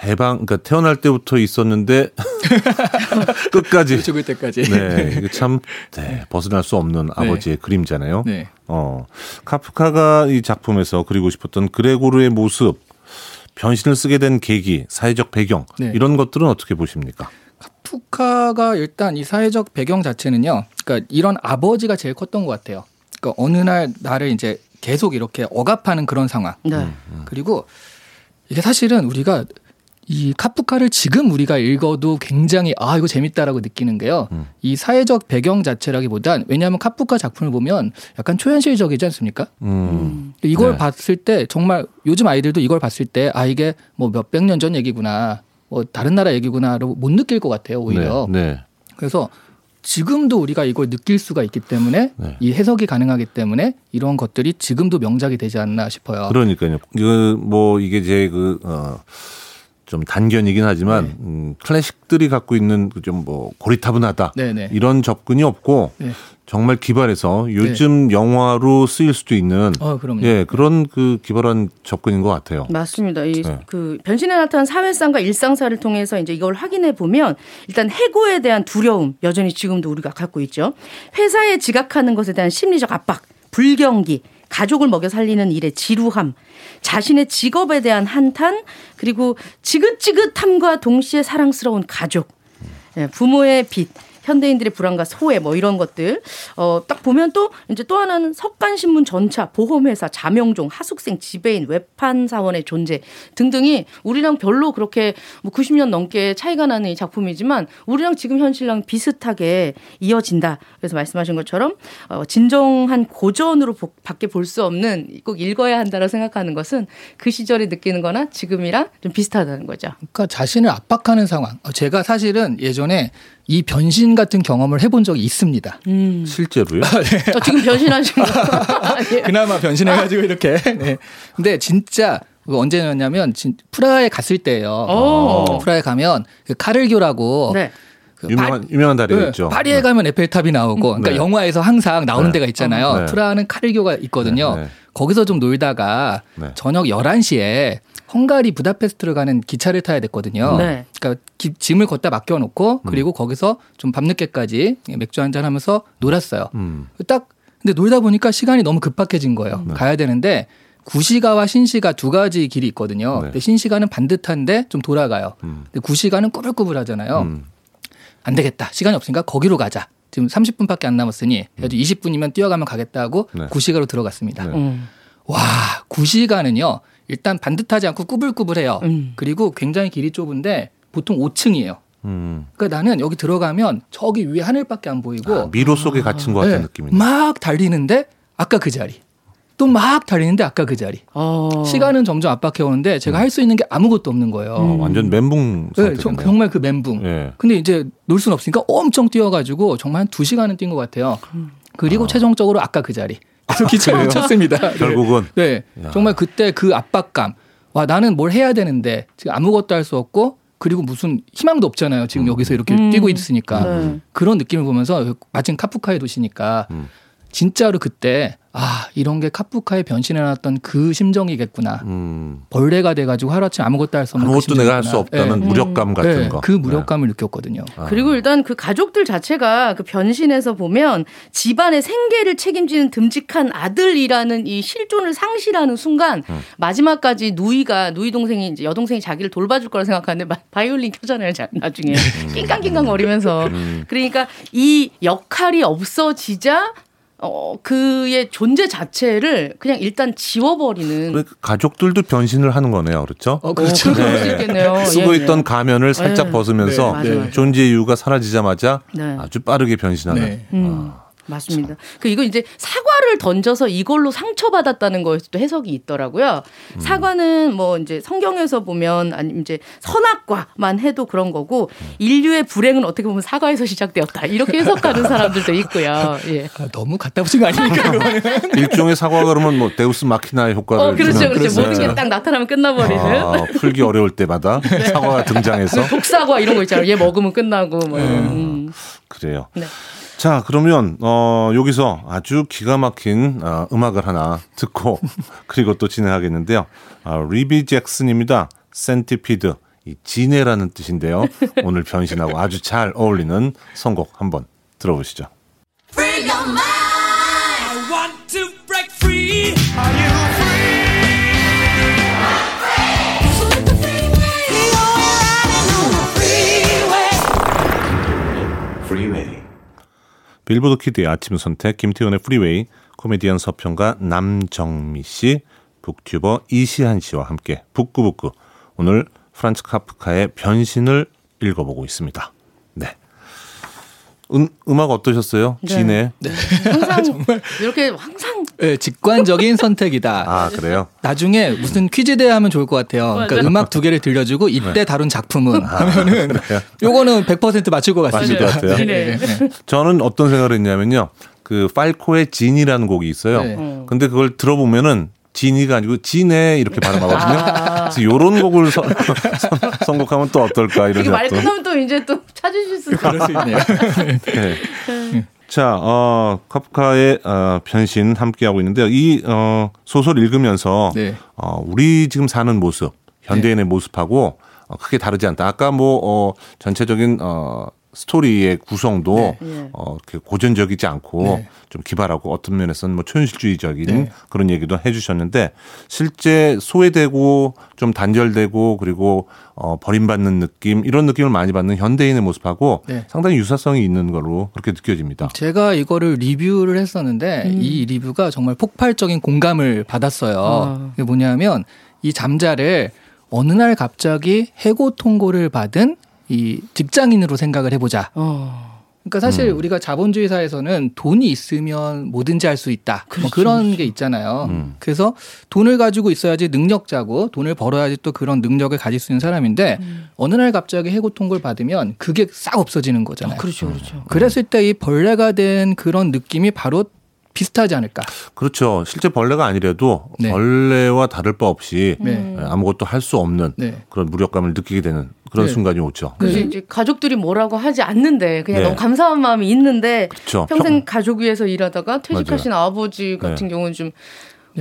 해방 그러니까 태어날 때부터 있었는데 끝까지 죽을 때까지. 네, 이게 참 네, 벗어날 수 없는 아버지의 그림자네요. 네. 어, 카프카가 이 작품에서 그리고 싶었던 그레고르의 모습, 변신을 쓰게 된 계기, 사회적 배경 네. 이런 것들은 어떻게 보십니까? 카프카가 일단 이 사회적 배경 자체는요. 그러니까 이런 아버지가 제일 컸던 것 같아요. 그러니까 어느 날 나를 이제 계속 이렇게 억압하는 그런 상황. 네. 음. 그리고 이게 사실은 우리가 이 카프카를 지금 우리가 읽어도 굉장히 아 이거 재밌다라고 느끼는 게요. 음. 이 사회적 배경 자체라기보단 왜냐하면 카프카 작품을 보면 약간 초현실적이지 않습니까? 음, 이걸 네. 봤을 때 정말 요즘 아이들도 이걸 봤을 때 아 이게 뭐 몇백 년 전 얘기구나. 뭐 다른 나라 얘기구나로 못 느낄 것 같아요 오히려. 네, 네. 그래서 지금도 우리가 이걸 느낄 수가 있기 때문에 네. 이 해석이 가능하기 때문에 이런 것들이 지금도 명작이 되지 않나 싶어요. 그러니까요. 이거 뭐 이게 제그 어. 좀 단견이긴 하지만 네. 음, 클래식들이 갖고 있는 그좀뭐 고리타분하다 네네. 이런 접근이 없고 네. 정말 기발해서 요즘 영화로 쓰일 수도 있는 어. 예 그런 그 기발한 접근인 것 같아요. 맞습니다. 이 네. 그 변신에 나타난 사회상과 일상사를 통해서 이제 이걸 확인해 보면 일단 해고에 대한 두려움 여전히 지금도 우리가 갖고 있죠. 회사에 지각하는 것에 대한 심리적 압박, 불경기, 가족을 먹여 살리는 일의 지루함, 자신의 직업에 대한 한탄, 그리고 지긋지긋함과 동시에 사랑스러운 가족, 예, 부모의 빚, 현대인들의 불안과 소외 뭐 이런 것들 어 딱 보면 또 이제 또 하나는 석간신문 전차 보험회사 자명종 하숙생 지배인 외판 사원의 존재 등등이 우리랑 별로 그렇게 뭐 90년 넘게 차이가 나는 이 작품이지만 우리랑 지금 현실랑 비슷하게 이어진다 그래서 말씀하신 것처럼 어 진정한 고전으로 보- 밖에 볼 수 없는 꼭 읽어야 한다고 생각하는 것은 그 시절에 느끼는 거나 지금이랑 좀 비슷하다는 거죠. 그러니까 자신을 압박하는 상황. 어, 제가 사실은 예전에 이 변신 같은 경험을 해본 적이 있습니다. 음. 실제로요? 어, 지금 변신하신 거 아니에요? 그나마 변신해가지고 이렇게. 네. 근데 진짜 그거 언제였냐면 진- 프라하에 갔을 때예요. 오. 프라하에 가면 그 카를교라고 네. 그 유명한 유명한 다리가 네, 있죠. 파리에 가면 에펠탑이 나오고, 그러니까 네. 영화에서 항상 나오는 네. 데가 있잖아요. 네. 프라하는 카를교가 있거든요. 거기서 좀 놀다가 네. 저녁 11시에 헝가리 부다페스트를 가는 기차를 타야 됐거든요. 네. 그러니까 기- 짐을 걷다 맡겨 놓고 음. 그리고 거기서 좀 밤늦게까지 맥주 한잔 하면서 놀았어요. 음. 딱 근데 놀다 보니까 시간이 너무 급박해진 거예요. 네. 가야 되는데 구시가와 신시가 두 가지 길이 있거든요. 네. 근데 신시가는 반듯한데 좀 돌아가요. 음. 근데 구시가는 꾸불꾸불하잖아요. 음. 안 되겠다. 시간이 없으니까 거기로 가자. 지금 30분밖에 안 남았으니 그래도 20분이면 뛰어가면 가겠다 하고 네. 구시가로 들어갔습니다. 네. 음. 와, 구시가는요. 일단 반듯하지 않고 꾸불꾸불해요. 음. 그리고 굉장히 길이 좁은데 보통 5층이에요. 음. 그러니까 나는 여기 들어가면 저기 위에 하늘밖에 안 보이고 아, 미로 속에 갇힌 것 같은 네, 느낌이 막 달리는데 아까 그 자리. 또 막 달리는데 아까 그 자리. 어. 시간은 점점 압박해 오는데 제가 음. 할수 있는 게 아무것도 없는 거예요. 어, 완전 멘붕 네, 저, 정말 그 멘붕. 네. 근데 이제 놀 수는 없으니까 엄청 뛰어가지고 정말 한 두 시간은 뛴 것 같아요. 그리고 어. 최종적으로 아까 그 자리. 그래서 기차를 쳤습니다. 결국은. 네. 네. 정말 그때 그 압박감. 와, 나는 뭘 해야 되는데 지금 아무것도 할 수 없고 그리고 무슨 희망도 없잖아요. 지금 음. 여기서 이렇게 음. 뛰고 있으니까. 음. 그런 느낌을 보면서 마침 카프카의 도시니까 음. 진짜로 그때 아 이런 게 카프카의 변신해놨던 그 심정이겠구나. 음. 벌레가 돼가지고 하루아침 아무것도 할 수 없는 그 아무것도 그 내가 할 수 없다는 네. 무력감 같은 네. 거. 그 무력감을 네. 느꼈거든요. 아. 그리고 일단 그 가족들 자체가 그 변신에서 보면 집안의 생계를 책임지는 듬직한 아들이라는 이 실존을 상실하는 순간 음. 마지막까지 누이가 누이 동생이 이제 여동생이 자기를 돌봐줄 거라 생각하는데 바이올린 켜잖아요. 나중에 음. 낑깡낑깡 거리면서 음. 그러니까 이 역할이 없어지자 어, 그의 존재 자체를 그냥 일단 지워버리는. 그러니까 가족들도 변신을 하는 거네요. 그렇죠? 어, 그렇죠. 네. 쓰고 예, 예. 있던 가면을 살짝 네. 벗으면서 네. 존재 이유가 사라지자마자 네. 아주 빠르게 변신하는. 네. 음. 아. 맞습니다. 그 이거 이제 사과를 던져서 이걸로 상처받았다는 거에서도 해석이 있더라고요. 음. 사과는 뭐 이제 성경에서 보면 아니 이제 선악과만 해도 그런 거고 음. 인류의 불행은 어떻게 보면 사과에서 시작되었다 이렇게 해석하는 사람들도 있고요. 예. 아, 너무 갖다 붙인 거 아닙니까? 일종의 사과 그러면 뭐 데우스 마키나의 효과를 어, 그렇죠, 그렇죠. 그렇죠. 모든 게 딱 나타나면 끝나버리는. 아, 풀기 어려울 때마다 네. 사과가 등장해서 독사과 이런 거 있잖아요. 얘 먹으면 끝나고 뭐. 음. 그래요. 네. 자, 그러면 어 여기서 아주 기가 막힌 어, 음악을 하나 듣고 그리고 또 진행하겠는데요. 아, 리비 잭슨입니다. 센티피드. 이 지네라는 뜻인데요. 오늘 변신하고 아주 잘 어울리는 선곡 한번 들어보시죠. 빌보드 kid의 아침 선택 김태훈의 프리웨이 코미디언 서평가 남정미 씨 북튜버 이시한 씨와 함께 북구북구 오늘 프란츠 카프카의 변신을 읽어보고 있습니다. 네. 음, 음악 어떠셨어요? 네. 진해. 네. 항상 정말 이렇게 항상 네, 직관적인 선택이다. 아 그래요? 나중에 무슨 퀴즈 대회 하면 좋을 것 같아요. 그러니까 음악 두 개를 들려주고 이때 네. 다룬 작품은 아, 하면은 요거는 100% 맞출 것 같습니다. 맞을 것 같아요. 네. 네. 저는 어떤 생각을 했냐면요. 그 팔코의 진이라는 곡이 있어요. 네. 근데 그걸 들어보면은 진이가 아니고 진해 이렇게 발음하거든요. 아. 그래서 요런 곡을 선, 선곡하면 또 어떨까 이런 생각. 말끝나면 또 이제 또 찾으실 수 있어요. 네. 자, 어, 카프카의 어, 변신 함께 하고 있는데요. 이 어, 소설 읽으면서 네. 어, 우리 지금 사는 모습, 현대인의 네. 모습하고 어, 크게 다르지 않다. 아까 뭐 어, 전체적인 어, 스토리의 구성도 네. 예. 어, 고전적이지 않고 네. 좀 기발하고 어떤 면에서는 뭐 초현실주의적인 네. 그런 얘기도 해주셨는데 실제 소외되고 좀 단절되고 그리고 어, 버림받는 느낌 이런 느낌을 많이 받는 현대인의 모습하고 네. 상당히 유사성이 있는 걸로 그렇게 느껴집니다. 제가 이거를 리뷰를 했었는데 음. 이 리뷰가 정말 폭발적인 공감을 받았어요. 아. 이게 뭐냐면 이 잠자를 어느 날 갑자기 해고 통고를 받은 이 직장인으로 생각을 해보자. 어. 그러니까 사실 음. 우리가 자본주의 사회에서는 돈이 있으면 뭐든지 할 수 있다. 뭐 그렇죠, 뭐 그런 그렇죠. 게 있잖아요. 음. 그래서 돈을 가지고 있어야지 능력자고 돈을 벌어야지 또 그런 능력을 가질 수 있는 사람인데 음. 어느 날 갑자기 해고 통고를 받으면 그게 싹 없어지는 거잖아요. 아, 그렇죠, 그렇죠. 그랬을 때 이 벌레가 된 그런 느낌이 바로 비슷하지 않을까. 그렇죠. 실제 벌레가 아니라도 네. 벌레와 다를 바 없이 네. 아무것도 할 수 없는 네. 그런 무력감을 느끼게 되는 그런 네. 순간이 오죠. 그래서 네. 이제 가족들이 뭐라고 하지 않는데 그냥 네. 너무 감사한 마음이 있는데 그렇죠. 평생 평... 가족 위해서 일하다가 퇴직하신 맞아요. 아버지 같은 네. 경우는 좀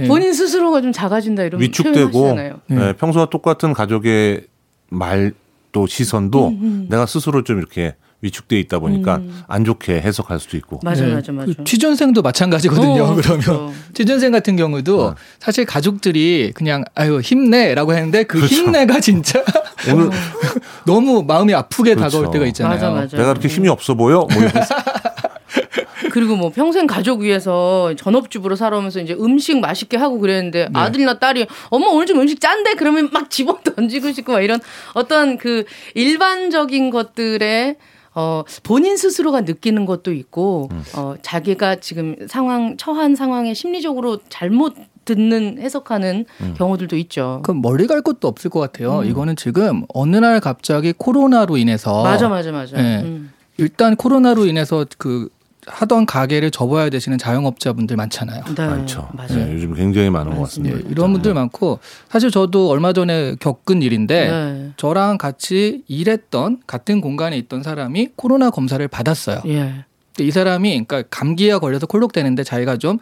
본인 스스로가 좀 작아진다 이런 위축되고 네. 평소와 똑같은 가족의 말 또 시선도 음, 음. 내가 스스로 좀 이렇게 위축돼 있다 보니까 음. 안 좋게 해석할 수도 있고. 맞아, 네. 맞아, 맞아. 그 취준생도 마찬가지거든요. 어, 그러면 그렇죠. 취준생 같은 경우도 어. 사실 가족들이 그냥 아유 힘내라고 했는데 그 그렇죠. 힘내가 진짜 오늘 너무 마음이 아프게 그렇죠. 다가올 때가 있잖아요. 맞아, 맞아. 내가 그렇게 힘이 없어 보여? 뭐 그리고 뭐 평생 가족 위해서 전업주부로 살아오면서 이제 음식 맛있게 하고 그랬는데 네. 아들이나 딸이 엄마 오늘 좀 음식 짠데 그러면 막 집어 던지고 싶고 막 이런 어떤 그 일반적인 것들에 어, 본인 스스로가 느끼는 것도 있고, 음. 어, 자기가 지금 상황, 처한 상황에 심리적으로 잘못 듣는 해석하는 음. 경우들도 있죠. 그럼 멀리 갈 것도 없을 것 같아요. 음. 이거는 지금 어느 날 갑자기 코로나로 인해서 맞아 맞아 맞아. 네. 음. 일단 코로나로 인해서 그 하던 가게를 접어야 되시는 자영업자분들 많잖아요. 네, 많죠. 맞아요. 네, 요즘 굉장히 많은 것 같습니다. 네, 이런 분들 많고 사실 저도 얼마 전에 겪은 일인데 네. 저랑 같이 일했던 같은 공간에 있던 사람이 코로나 검사를 받았어요. 예. 이 사람이 그러니까 감기에 걸려서 콜록되는데 자기가 좀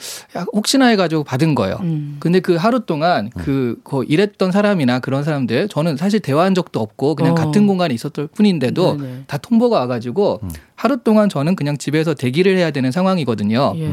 혹시나 해가지고 받은 거예요. 음. 근데 그 하루 동안 음. 그, 그 일했던 사람이나 그런 사람들 저는 사실 대화한 적도 없고 그냥 어. 같은 공간에 있었을 뿐인데도 네네. 다 통보가 와가지고 음. 하루 동안 저는 그냥 집에서 대기를 해야 되는 상황이거든요. 예.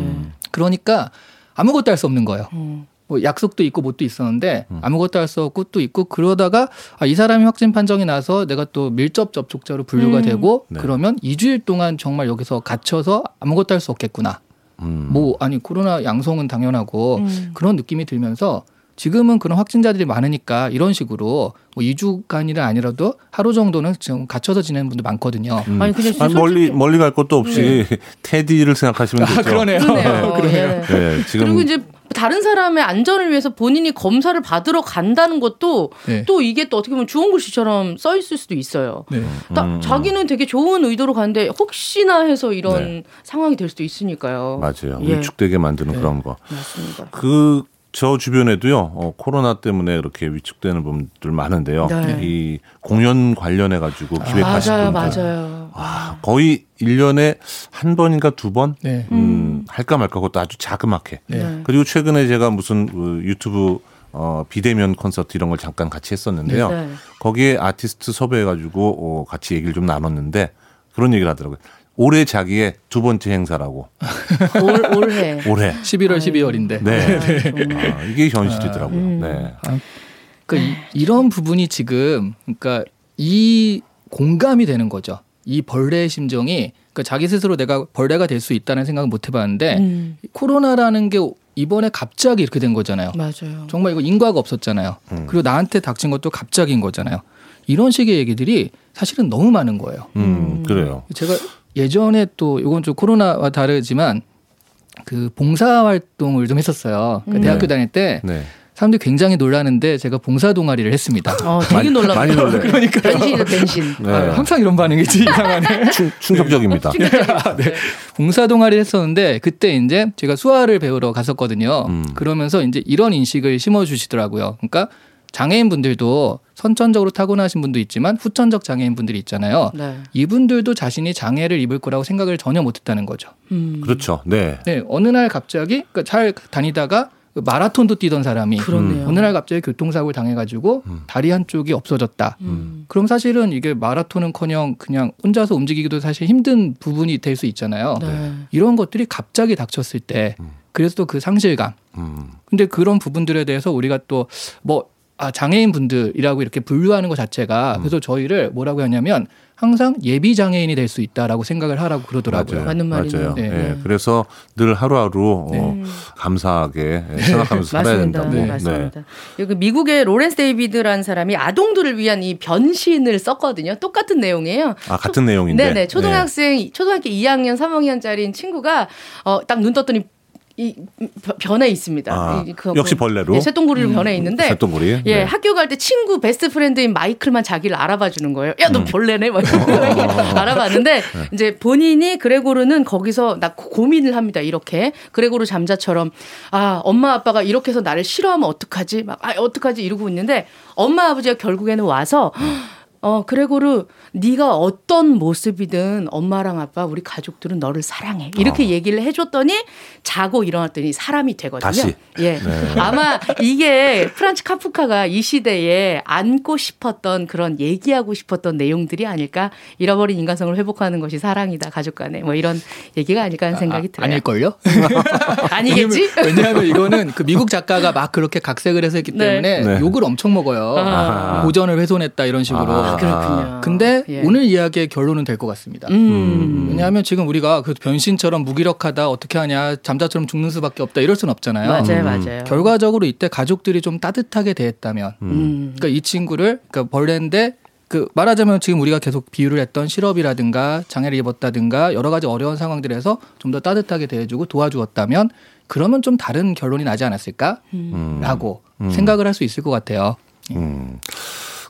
그러니까 아무것도 할 수 없는 거예요. 음. 뭐 약속도 있고 뭣도 있었는데 음. 아무것도 할 수 없고 또 있고 그러다가 아, 이 사람이 확진 판정이 나서 내가 또 밀접 접촉자로 분류가 음. 되고 네. 그러면 2주일 동안 정말 여기서 gat혀서 아무것도 할 수 없겠구나. 음. 뭐 아니 코로나 양성은 당연하고 음. 그런 느낌이 들면서 지금은 그런 확진자들이 많으니까 이런 식으로 뭐 2주간이라 아니라도 하루 정도는 지금 갇혀서 지내는 분들 많거든요. 음. 아니, 근데 아니, 멀리 멀리 갈 것도 없이 네. 테디를 생각하시면 되죠. 아, 그러네요. 그러네요. 그러네요. 네. 네, 지금 그리고 이제 다른 사람의 안전을 위해서 본인이 검사를 받으러 간다는 것도 네. 또 이게 또 어떻게 보면 주홍 글씨처럼 써 있을 수도 있어요. 네. 음. 자기는 되게 좋은 의도로 가는데 혹시나 해서 이런 네. 상황이 될 수도 있으니까요. 맞아요. 예. 위축되게 만드는 네. 그런 거. 맞습니다. 그 저 주변에도요, 어, 코로나 때문에 그렇게 위축되는 분들 많은데요. 네. 이 공연 관련해 가지고 아, 기획하신 맞아요, 분들. 맞아요. 와, 거의 1년에 한 번인가 두 번? 네. 음, 음, 할까 말까 그것도 아주 자그맣게. 네. 그리고 최근에 제가 무슨 그 유튜브 어, 비대면 콘서트 이런 걸 잠깐 같이 했었는데요. 네. 거기에 아티스트 섭외해 가지고 어, 같이 얘기를 좀 나눴는데 그런 얘기를 하더라고요. 올해 자기의 두 번째 행사라고. 올, 올해. 올해. 11월, 12월인데. 네. 네. 아, 이게 현실이더라고요. 음. 네. 아, 그러니까 이, 런 부분이 지금 그러니까 이 공감이 되는 거죠. 이 벌레의 심정이 그러니까 자기 스스로 내가 벌레가 될 수 있다는 생각은 못 해봤는데 음. 코로나라는 게 이번에 갑자기 이렇게 된 거잖아요. 맞아요. 정말 이거 인과가 없었잖아요. 음. 그리고 나한테 닥친 것도 갑자기인 거잖아요. 이런 식의 얘기들이 사실은 너무 많은 거예요. 음, 그래요. 제가 예전에 또 이건 좀 코로나와 다르지만 그 봉사 활동을 좀 했었어요. 그러니까 음. 대학교 다닐 때 네. 사람들이 굉장히 놀라는데 제가 봉사 동아리를 했습니다. 어, 되게 놀라. 많이 놀래. 그러니까 변신이다 변신. 네. 아, 항상 이런 반응이지 이상하네. 충, 격적입니다 네. 네. 봉사 동아리를 했었는데 그때 이제 제가 수화를 배우러 갔었거든요. 음. 그러면서 이제 이런 인식을 심어 주시더라고요. 그러니까 장애인 분들도 선천적으로 타고나신 분도 있지만 후천적 장애인 분들이 있잖아요. 네. 이분들도 자신이 장애를 입을 거라고 생각을 전혀 못했다는 거죠. 음. 그렇죠. 네. 네. 어느 날 갑자기 그러니까 잘 다니다가 마라톤도 뛰던 사람이 그렇네요. 어느 날 갑자기 교통사고를 당해가지고 음. 다리 한쪽이 없어졌다. 음. 그럼 사실은 이게 마라톤은커녕 그냥 혼자서 움직이기도 사실 힘든 부분이 될 수 있잖아요. 네. 이런 것들이 갑자기 닥쳤을 때 음. 그래서 또 그 상실감. 음. 근데 그런 부분들에 대해서 우리가 또 뭐 아, 장애인 분들이라고 이렇게 분류하는 것 자체가 음. 그래서 저희를 뭐라고 하냐면 항상 예비 장애인이 될 수 있다라고 생각을 하라고 그러더라고요. 맞아요. 맞는 말이네요. 네. 네. 그래서 늘 하루하루 어, 네. 어, 감사하게 생각하면서 살아야 된다고. 네. 맞습니다. 여기 미국의 로렌스 데이비드라는 사람이 아동들을 위한 이 변신을 썼거든요. 똑같은 내용이에요. 아 같은 내용인데. 네네. 초등학생 초등학교 2학년 3학년짜리인 친구가 어, 딱 눈 떴더니 이 변해 있습니다. 아, 그 역시 벌레로 예, 새똥구리로 음, 변해 있는데 새똥구리. 예, 네. 학교 갈 때 친구 best friend인 마이클만 자기를 알아봐 주는 거예요. 야, 너 음. 벌레네. 막 이렇게 알아봤는데 네. 이제 본인이 그레고르는 거기서 나 고민을 합니다. 이렇게 그레고르 잠자처럼 아, 엄마 아빠가 이렇게 해서 나를 싫어하면 어떡하지? 막 아, 어떡하지 이러고 있는데 엄마 아버지가 결국에는 와서 어, 그레고르 네가 어떤 모습이든 엄마랑 아빠 우리 가족들은 너를 사랑해 이렇게 어. 얘기를 해 줬더니 자고 일어났더니 사람이 되거든요. 다시. 예, 네. 아마 이게 프란츠 카프카가 이 시대에 안고 싶었던 그런 얘기하고 싶었던 내용들이 아닐까 잃어버린 인간성을 회복하는 것이 사랑이다 가족 간에 뭐 이런 얘기가 아닐까 하는 생각이 아, 들어요. 아닐걸요? 아니겠지? 왜냐하면 이거는 그 미국 작가가 막 그렇게 각색을 해서 했기 네. 때문에 네. 욕을 엄청 먹어요. 아. 고전을 훼손했다 이런 식으로. 아. 아, 그렇군요. 근데 예. 오늘 이야기의 결론은 될 것 같습니다. 음. 왜냐하면 지금 우리가 그 변신처럼 무기력하다 어떻게 하냐 잠자처럼 죽는 수밖에 없다 이럴 수는 없잖아요. 맞아요, 음. 맞아요. 결과적으로 이때 가족들이 좀 따뜻하게 대했다면, 음. 그러니까 이 친구를 그러니까 벌레인데 그 말하자면 지금 우리가 계속 비유를 했던 실업이라든가 장애를 입었다든가 여러 가지 어려운 상황들에서 좀 더 따뜻하게 대해주고 도와주었다면 그러면 좀 다른 결론이 나지 않았을까라고 음. 음. 생각을 할 수 있을 것 같아요. 예. 음.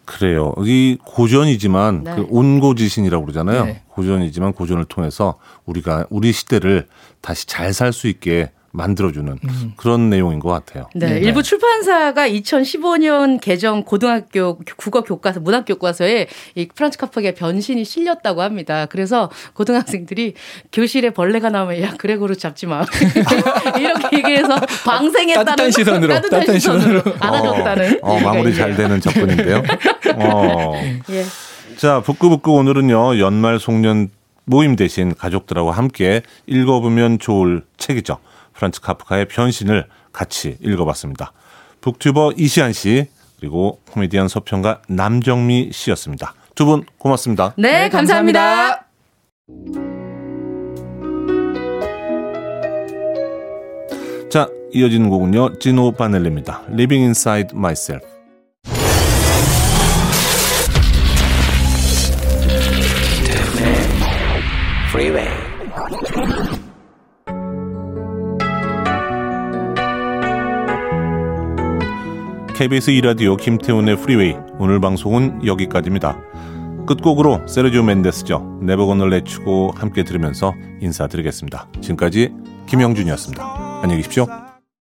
그래요. 이 고전이지만 네. 그 온고지신이라고 그러잖아요. 네. 고전이지만 고전을 통해서 우리가 우리 시대를 다시 잘 살 수 있게 만들어주는 음. 그런 내용인 것 같아요. 네, 네, 일부 출판사가 2015년 개정 고등학교 국어 교과서, 문학 교과서에 이 프란츠 카프의 변신이 실렸다고 합니다. 그래서 고등학생들이 교실에 벌레가 나오면 야 그레고르 잡지 마 이렇게 얘기해서 방생했다는 따뜻한 시선으로 따뜻한, 시선으로 알아줬다는 어, 어, 마무리 잘 되는 접근인데요. 어. 예. 자, 북구북구 오늘은요 연말 송년 모임 대신 가족들하고 함께 읽어보면 좋을 책이죠. 프란츠 카프카의 변신을 같이 읽어봤습니다. 북튜버 이시안 씨 그리고 코미디언 서평가 남정미 씨였습니다. 두 분 고맙습니다. 네, 네 감사합니다. 자, 이어지는 곡은요. 지노 바넬리입니다. Living Inside Myself. KBS 2라디오 김태훈의 프리웨이 오늘 방송은 여기까지입니다. 끝곡으로 세르지오 멘데스죠. Never Gonna Let You Go 함께 들으면서 인사드리겠습니다. 지금까지 김영준이었습니다. 안녕히 계십시오.